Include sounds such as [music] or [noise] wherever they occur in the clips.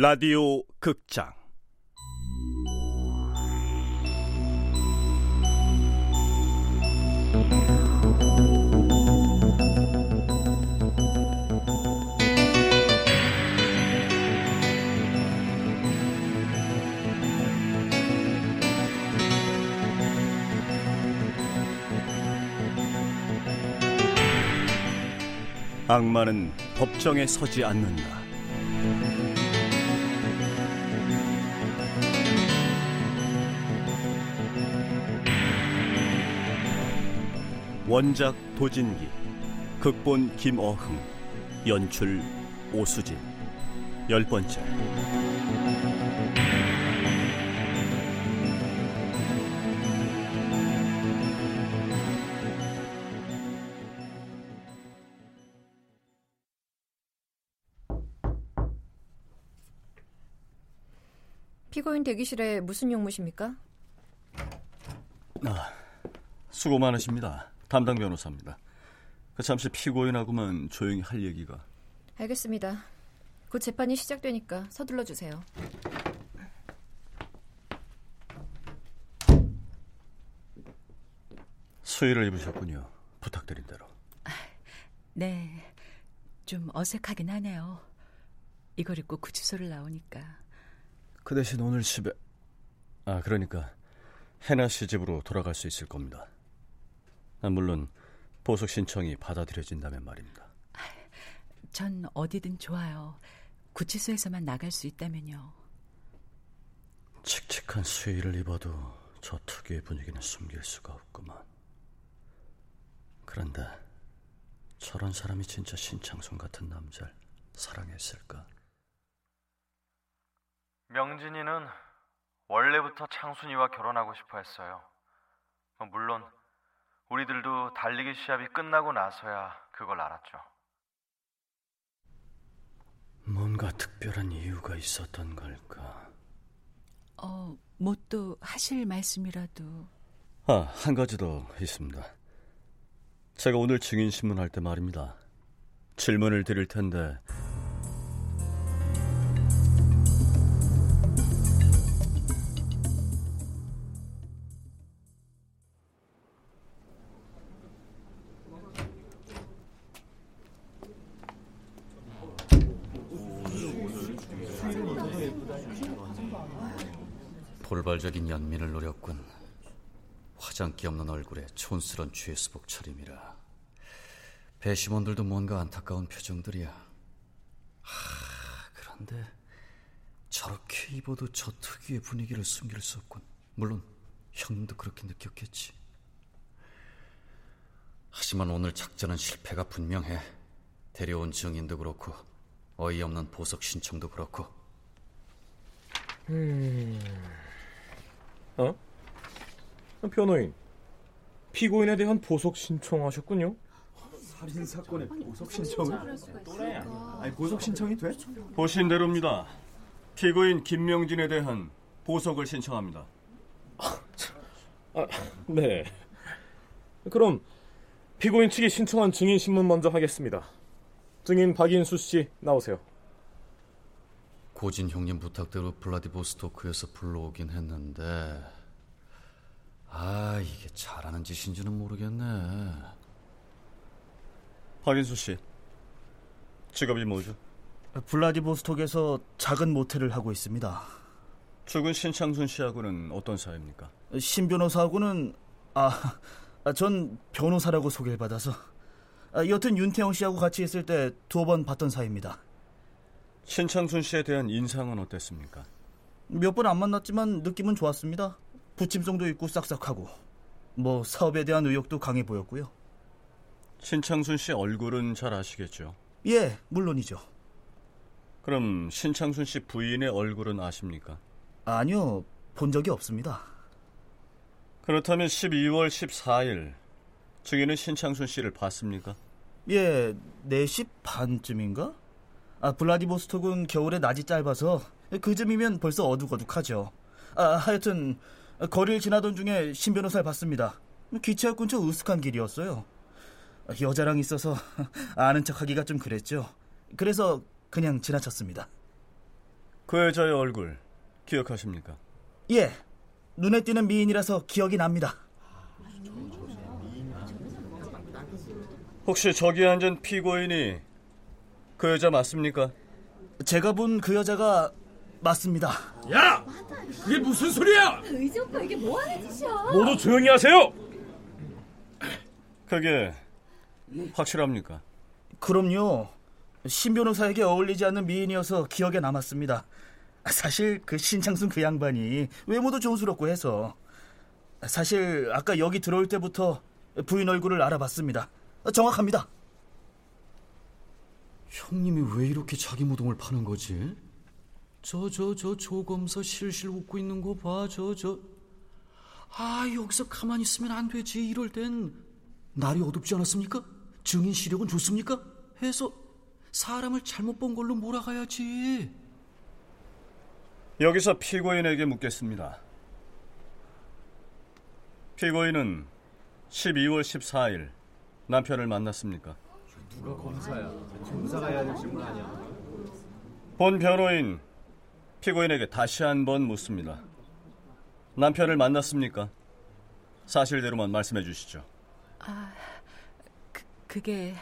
라디오 극장 악마는 법정에 서지 않는다. 원작 도진기, 극본 김어흥, 연출 오수진. 열 번째. 피고인 대기실에 무슨 용무십니까? 아, 수고 많으십니다. 담당 변호사입니다. 그 잠시 피고인하고만 조용히 할 얘기가. 알겠습니다. 곧 재판이 시작되니까 서둘러 주세요. 수의를 입으셨군요. 부탁드린 대로. 네, 좀 어색하긴 하네요. 이걸 입고 구치소를 나오니까. 그 대신 오늘 집에 아 그러니까 해나 씨 집으로 돌아갈 수 있을 겁니다. 아, 물론 보석 신청이 받아들여진다면 말입니다. 전 어디든 좋아요. 구치소에서만 나갈 수 있다면요. 칙칙한 수의를 입어도 저 특유의 분위기는 숨길 수가 없구만. 그런데 저런 사람이 진짜 신창순 같은 남자를 사랑했을까? 명진이는 원래부터 창순이와 결혼하고 싶어 했어요. 물론 우리들도 달리기 시합이 끝나고 나서야 그걸 알았죠. 뭔가 특별한 이유가 있었던 걸까? 어, 뭐 또 하실 말씀이라도. 아, 한 가지 더 있습니다. 제가 오늘 증인 신문할 때 말입니다. 질문을 드릴 텐데 기 없는 얼굴에 촌스런 죄수복 차림이라. 배심원들도 뭔가 안타까운 표정들이야. 하, 그런데 저렇게 입어도 저 특유의 분위기를 숨길 수 없군. 물론 형님도 그렇게 느꼈겠지. 하지만 오늘 작전은 실패가 분명해. 데려온 증인도 그렇고 어이없는 보석 신청도 그렇고. 음... 어? 변호인, 피고인에 대한 보석 신청하셨군요. 살인 사건에 보석 신청을? 아니 보석 신청이 돼? 보신 대로입니다. 피고인 김명진에 대한 보석을 신청합니다. 아, 네. 그럼 피고인 측이 신청한 증인 신문 먼저 하겠습니다. 증인 박인수 씨 나오세요. 고진 형님 부탁대로 블라디보스토크에서 불러오긴 했는데 아 이게 잘하는 짓인지는 모르겠네. 박인수 씨, 직업이 뭐죠? 블라디보스톡에서 작은 모텔을 하고 있습니다. 죽은 신창순 씨하고는 어떤 사이입니까? 신 변호사하고는 아, 전 변호사라고 소개를 받아서 아, 여튼 윤태영 씨하고 같이 있을 때두번 봤던 사이입니다. 신창순 씨에 대한 인상은 어땠습니까? 몇 번 안 만났지만 느낌은 좋았습니다. 부침성도 있고 싹싹하고 뭐 사업에 대한 의욕도 강해 보였고요. 신창순 씨 얼굴은 잘 아시겠죠? 예, 물론이죠. 그럼 신창순 씨 부인의 얼굴은 아십니까? 아니요, 본 적이 없습니다. 그렇다면 12월 14일 증인은 신창순 씨를 봤습니까? 예, 4시 반쯤인가? 아, 블라디보스톡은 겨울에 낮이 짧아서 그쯤이면 벌써 어둑어둑하죠. 아, 하여튼 거리를 지나던 중에 신 변호사를 봤습니다. 기차역 근처 으슥한 길이었어요. 여자랑 있어서 [laughs] 아는 척하기가 좀 그랬죠. 그래서 그냥 지나쳤습니다. 그 여자의 얼굴 기억하십니까? 예, 눈에 띄는 미인이라서 기억이 납니다. 혹시 저기 앉은 피고인이 그 여자 맞습니까? 제가 본 그 여자가 맞습니다. 야! 그게 무슨 소리야? 의지 오빠 이게 뭐 하는 짓이야? 모두 조용히 하세요! 그게 확실합니까? 그럼요. 신 변호사에게 어울리지 않는 미인이어서 기억에 남았습니다. 사실 그 신창순 그 양반이 외모도 조스럽고 해서 사실 아까 여기 들어올 때부터 부인 얼굴을 알아봤습니다. 정확합니다. 형님이 왜 이렇게 자기 무덤을 파는 거지? 저 저 저 조검사 실실 웃고 있는 거 봐. 저 저. 아 여기서 가만히 있으면 안 되지. 이럴 땐 날이 어둡지 않았습니까? 증인 시력은 좋습니까? 해서 사람을 잘못 본 걸로 몰아가야지. 여기서 피고인에게 묻겠습니다. 피고인은 12월 14일 남편을 만났습니까? 누가 검사야? 검사가 해야 될 질문 아니야? 본 변호인 피고인에게 다시 한 번 묻습니다. 남편을 만났습니까? 사실대로만 말씀해 주시죠. 그, 그게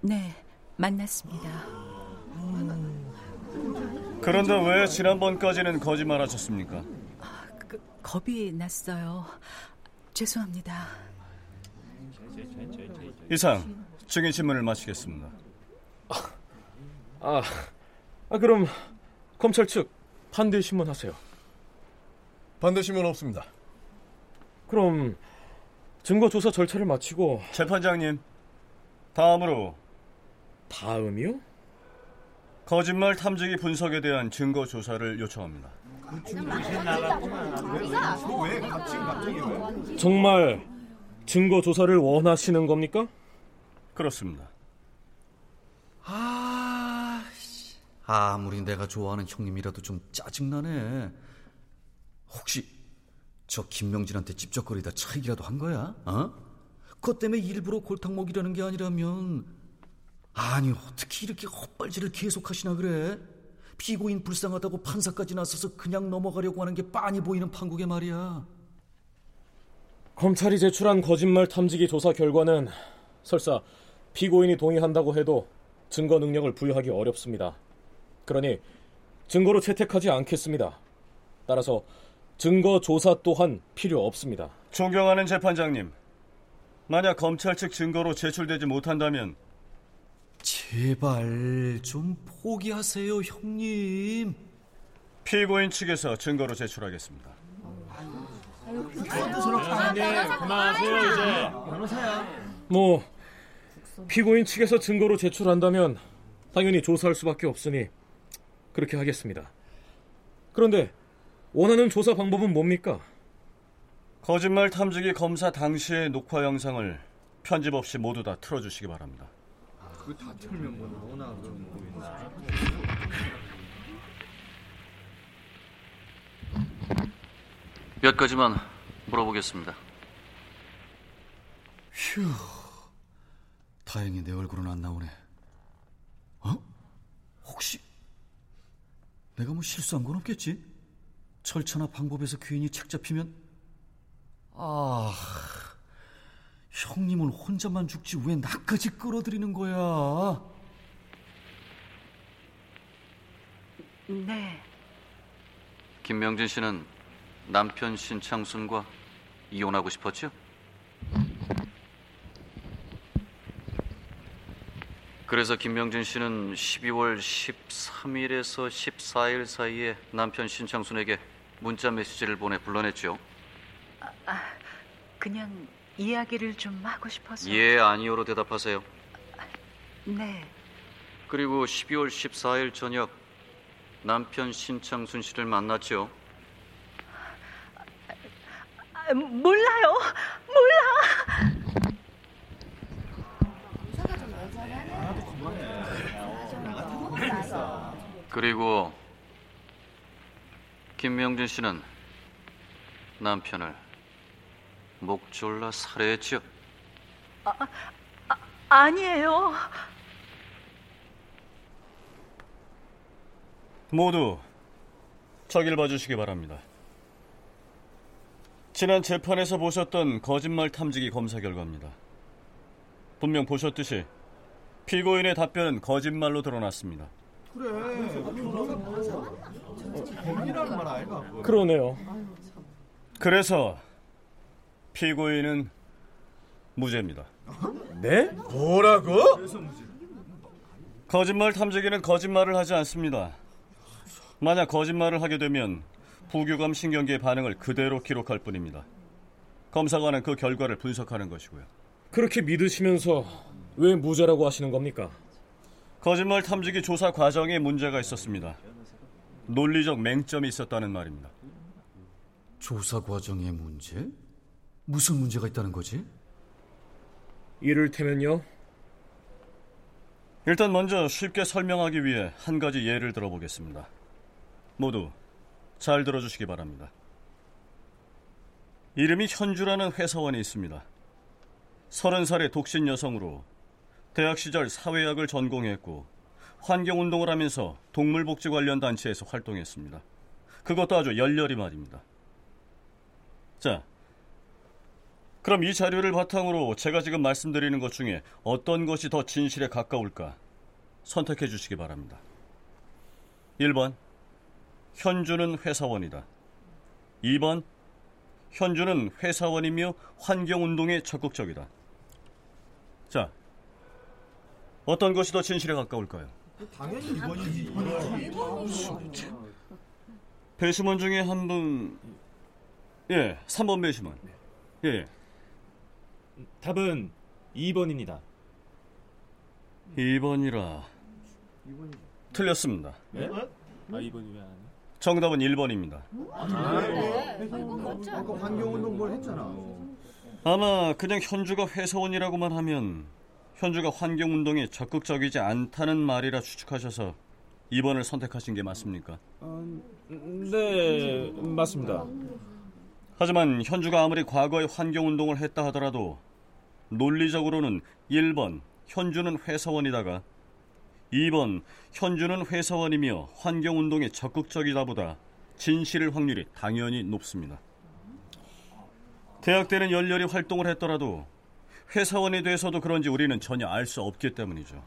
네 만났습니다. 그런데 왜 지난번까지는 거짓말하셨습니까? 그, 겁이 났어요. 죄송합니다. 이상 증인 신문을 마치겠습니다. 아, 아 그럼 검찰 측 반대 신문하세요. 반대시면 없습니다. 그럼 증거 조사 절차를 마치고 재판장님, 다음으로 다음이요? 거짓말 탐지기 분석에 대한 증거 조사를 요청합니다. 정말 증거 조사를 원하시는 겁니까? 그렇습니다. 아, 씨. 아무리 내가 좋아하는 형님이라도 좀 짜증나네. 혹시 저 김명진한테 찝쩍거리다 차익이라도 한 거야? 어? 그것 때문에 일부러 골탕 먹이려는 게 아니라면 아니 어떻게 이렇게 헛발질을 계속하시나 그래? 피고인 불쌍하다고 판사까지 나서서 그냥 넘어가려고 하는 게 빤히 보이는 판국에 말이야. 검찰이 제출한 거짓말 탐지기 조사 결과는 설사 피고인이 동의한다고 해도 증거 능력을 부여하기 어렵습니다. 그러니 증거로 채택하지 않겠습니다. 따라서 증거 조사 또한 필요 없습니다. 존경하는 재판장님, 만약 검찰 측 증거로 제출되지 못한다면 제발 좀 포기하세요, 형님. 피고인 측에서 증거로 제출하겠습니다. 뭐 피고인 측에서 증거로 제출한다면 당연히 조사할 수밖에 없으니 그렇게 하겠습니다. 그런데 원하는 조사 방법은 뭡니까? 거짓말 탐지기 검사 당시의 녹화 영상을 편집 없이 모두 다 틀어주시기 바랍니다. 그거 다 틀면 뭐 너나 그런 거 있나? 몇 가지만 물어보겠습니다. 휴, 다행히 내 얼굴은 안 나오네. 어? 혹시 내가 뭐 실수한 건 없겠지? 절차나 방법에서 괜히 책 잡히면 아, 형님은 혼자만 죽지 왜 나까지 끌어들이는 거야? 네. 김명진 씨는 남편 신창순과 이혼하고 싶었죠? 그래서 김명진 씨는 12월 13일에서 14일 사이에 남편 신창순에게 문자 메시지를 보내 불러냈죠. 그냥 이야기를 좀 하고 싶어서. 예, 아니요로 대답하세요. 네. 그리고 12월 14일 저녁 남편 신창순 씨를 만났죠. 아, 몰라요. 몰라. 그리고 김명진 씨는 남편을 목 졸라 살해했죠. 아니에요. 모두 저길 봐주시기 바랍니다. 지난 재판에서 보셨던 거짓말 탐지기 검사 결과입니다. 분명 보셨듯이 피고인의 답변은 거짓말로 드러났습니다. 그러네요. 그래서 피고인은 무죄입니다. 네? 뭐라고? 거짓말 탐지기는 거짓말을 하지 않습니다. 만약 거짓말을 하게 되면 부교감 신경계의 반응을 그대로 기록할 뿐입니다. 검사관은 그 결과를 분석하는 것이고요. 그렇게 믿으시면서 왜 무죄라고 하시는 겁니까? 거짓말 탐지기 조사 과정에 문제가 있었습니다. 논리적 맹점이 있었다는 말입니다. 조사 과정에 문제? 무슨 문제가 있다는 거지? 이를테면요. 일단 먼저 쉽게 설명하기 위해 한 가지 예를 들어보겠습니다. 모두 잘 들어주시기 바랍니다. 이름이 현주라는 회사원이 있습니다. 서른 살의 독신 여성으로 대학 시절 사회학을 전공했고 환경운동을 하면서 동물복지 관련 단체에서 활동했습니다. 그것도 아주 열렬히 말입니다. 자, 그럼 이 자료를 바탕으로 제가 지금 말씀드리는 것 중에 어떤 것이 더 진실에 가까울까 선택해 주시기 바랍니다. 1번, 현주는 회사원이다. 2번, 현주는 회사원이며 환경운동에 적극적이다. 자, 어떤 것이 더 진실에 가까울까요? 당연히 이번이지. 배심원 중에 한 분, 예, 3번 배심원. 예, 답은 2번입니다. 2번이라. 틀렸습니다. 네? 아 2번이 왜 안? 해? 정답은 1번입니다. 아까 환경운동 뭘 했잖아. 아마 그냥 현주가 회사원이라고만 하면 현주가 환경운동에 적극적이지 않다는 말이라 추측하셔서 2번을 선택하신 게 맞습니까? 네, 맞습니다. 하지만 현주가 아무리 과거에 환경운동을 했다 하더라도 논리적으로는 1번 현주는 회사원이다가 2번 현주는 회사원이며 환경운동에 적극적이다 보다 진실일 확률이 당연히 높습니다. 대학 때는 열렬히 활동을 했더라도 회사원이 돼서도 그런지 우리는 전혀 알 수 없기 때문이죠.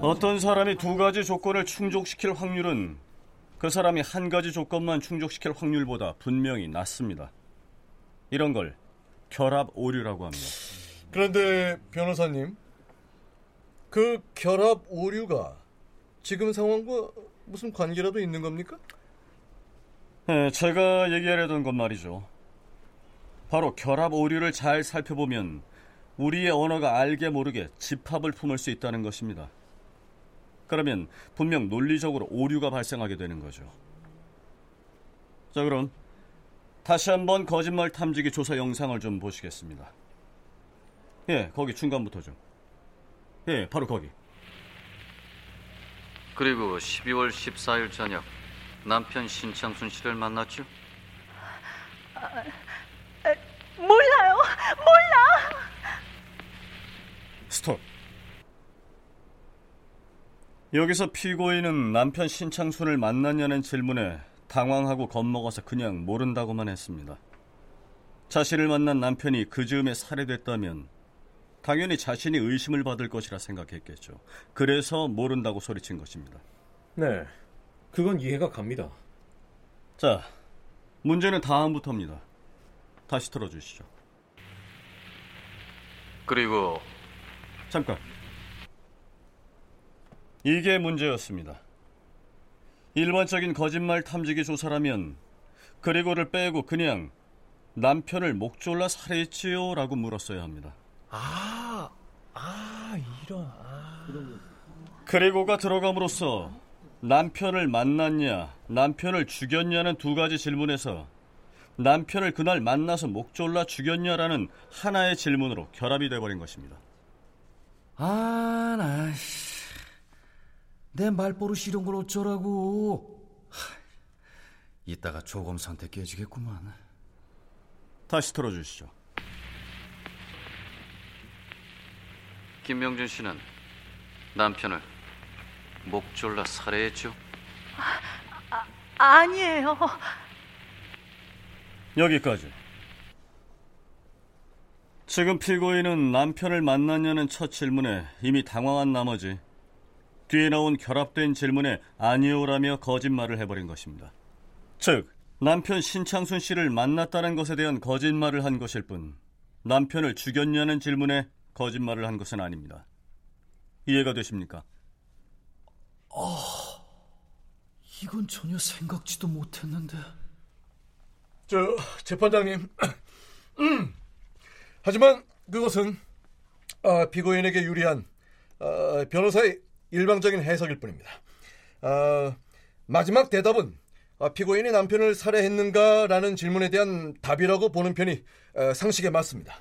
어떤 사람이 두 가지 조건을 충족시킬 확률은 그 사람이 한 가지 조건만 충족시킬 확률보다 분명히 낮습니다. 이런 걸 결합 오류라고 합니다. 그런데 변호사님, 그 결합 오류가 지금 상황과 무슨 관계라도 있는 겁니까? 네, 제가 얘기하려던 건 말이죠. 바로 결합 오류를 잘 살펴보면 우리의 언어가 알게 모르게 집합을 품을 수 있다는 것입니다. 그러면 분명 논리적으로 오류가 발생하게 되는 거죠. 자, 그럼 다시 한번 거짓말 탐지기 조사 영상을 좀 보시겠습니다. 예, 거기 중간부터 좀. 예, 바로 거기. 그리고 12월 14일 저녁 남편 신창순 씨를 만났죠? 몰라요. 몰라. 스톱. 여기서 피고인은 남편 신창순을 만났냐는 질문에 당황하고 겁먹어서 그냥 모른다고만 했습니다. 자신을 만난 남편이 그 즈음에 살해됐다면 당연히 자신이 의심을 받을 것이라 생각했겠죠. 그래서 모른다고 소리친 것입니다. 네, 그건 이해가 갑니다. 자, 문제는 다음부터입니다. 다시 들어주시죠. 그리고 잠깐. 이게 문제였습니다. 일반적인 거짓말 탐지기 조사라면 그리고를 빼고 그냥 남편을 목졸라 살해했지요? 라고 물었어야 합니다. 아, 아 이런. 아. 그리고가 들어감으로써 남편을 만났냐, 남편을 죽였냐는 두 가지 질문에서 남편을 그날 만나서 목 졸라 죽였냐라는 하나의 질문으로 결합이 돼버린 것입니다. 아, 나, 씨. 내 말버릇 이런 걸 어쩌라고. 하, 이따가 조검 선택 깨지겠구만. 다시 들어주시죠. 김명준 씨는 남편을 목 졸라 살해했죠? 아, 아니에요. 여기까지. 지금 피고인은 남편을 만났냐는 첫 질문에 이미 당황한 나머지 뒤에 나온 결합된 질문에 아니오라며 거짓말을 해버린 것입니다. 즉, 남편 신창순 씨를 만났다는 것에 대한 거짓말을 한 것일 뿐 남편을 죽였냐는 질문에 거짓말을 한 것은 아닙니다. 이해가 되십니까? 아, 이건 전혀 생각지도 못했는데. 저 재판장님, [clears throat] 음. 하지만 그것은 아, 피고인에게 유리한 아, 변호사의 일방적인 해석일 뿐입니다. 아, 마지막 대답은 아, 피고인이 남편을 살해했는가라는 질문에 대한 답이라고 보는 편이 아, 상식에 맞습니다.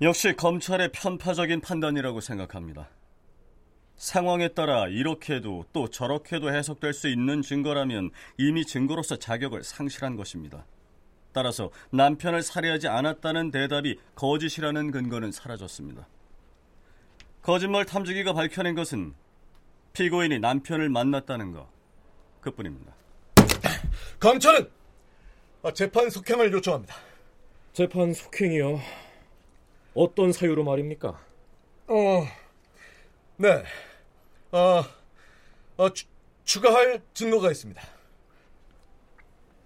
역시 검찰의 편파적인 판단이라고 생각합니다. 상황에 따라 이렇게도 또 저렇게도 해석될 수 있는 증거라면 이미 증거로서 자격을 상실한 것입니다. 따라서 남편을 살해하지 않았다는 대답이 거짓이라는 근거는 사라졌습니다. 거짓말 탐지기가 밝혀낸 것은 피고인이 남편을 만났다는 것 그뿐입니다. [coughs] 검찰은 재판 속행을 요청합니다. 재판 속행이요. 어떤 사유로 말입니까? 어, 네. 어, 어 추, 추가할 증거가 있습니다.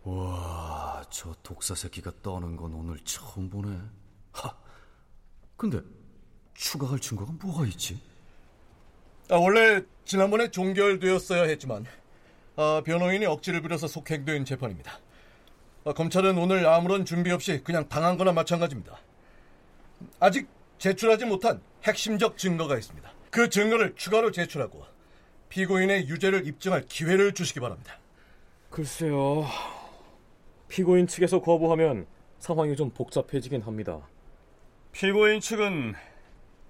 와, 저 독사 새끼가 떠는 건 오늘 처음 보네. 하, 근데 추가할 증거가 뭐가 있지? 아, 원래 지난번에 종결되었어야 했지만 아, 변호인이 억지를 부려서 속행된 재판입니다. 아, 검찰은 오늘 아무런 준비 없이 그냥 당한 거나 마찬가지입니다. 아직 제출하지 못한 핵심적 증거가 있습니다. 그 증거를 추가로 제출하고 피고인의 유죄를 입증할 기회를 주시기 바랍니다. 글쎄요. 피고인 측에서 거부하면 상황이 좀 복잡해지긴 합니다. 피고인 측은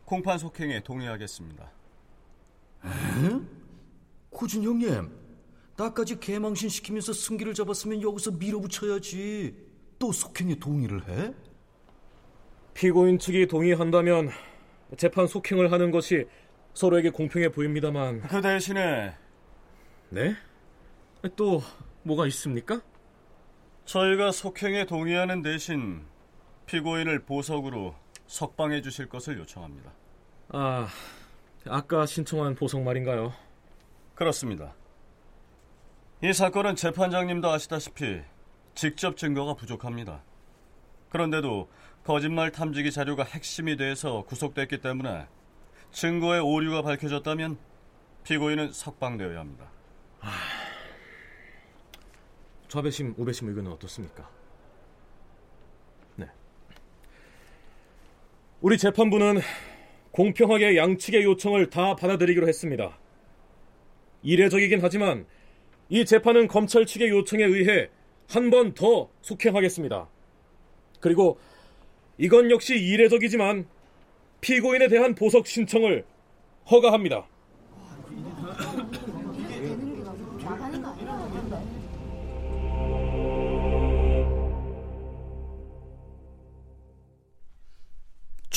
공판 속행에 동의하겠습니다. 에? 고준 형님, 나까지 개망신 시키면서 승기를 잡았으면 여기서 밀어붙여야지. 또 속행에 동의를 해? 피고인 측이 동의한다면 재판 속행을 하는 것이 서로에게 공평해 보입니다만 그 대신에 네? 또 뭐가 있습니까? 저희가 속행에 동의하는 대신 피고인을 보석으로 석방해 주실 것을 요청합니다. 아, 아까 신청한 보석 말인가요? 그렇습니다. 이 사건은 재판장님도 아시다시피 직접 증거가 부족합니다. 그런데도 거짓말 탐지기 자료가 핵심이 돼서 구속됐기 때문에 증거의 오류가 밝혀졌다면 피고인은 석방되어야 합니다. 아, 좌배심, 우배심 의견은 어떻습니까? 네. 우리 재판부는 공평하게 양측의 요청을 다 받아들이기로 했습니다. 이례적이긴 하지만 이 재판은 검찰 측의 요청에 의해 한 번 더 속행하겠습니다. 그리고 이건 역시 이례적이지만 피고인에 대한 보석 신청을 허가합니다.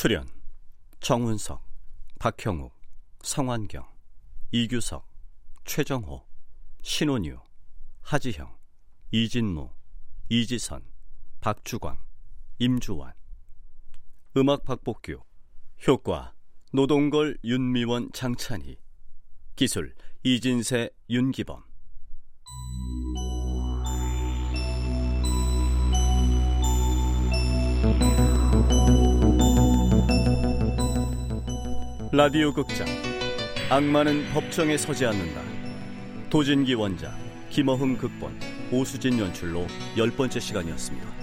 출연 정훈석, 박형욱, 성환경, 이규석, 최정호, 신원유, 하지형, 이진무, 이지선, 박주광, 임주환. 음악 박복규 효과 노동걸 윤미원 장찬희. 기술 이진세 윤기범 라디오 극장 악마는 법정에 서지 않는다 도진기 원작 김어흥 극본 오수진 연출로 열 번째 시간이었습니다.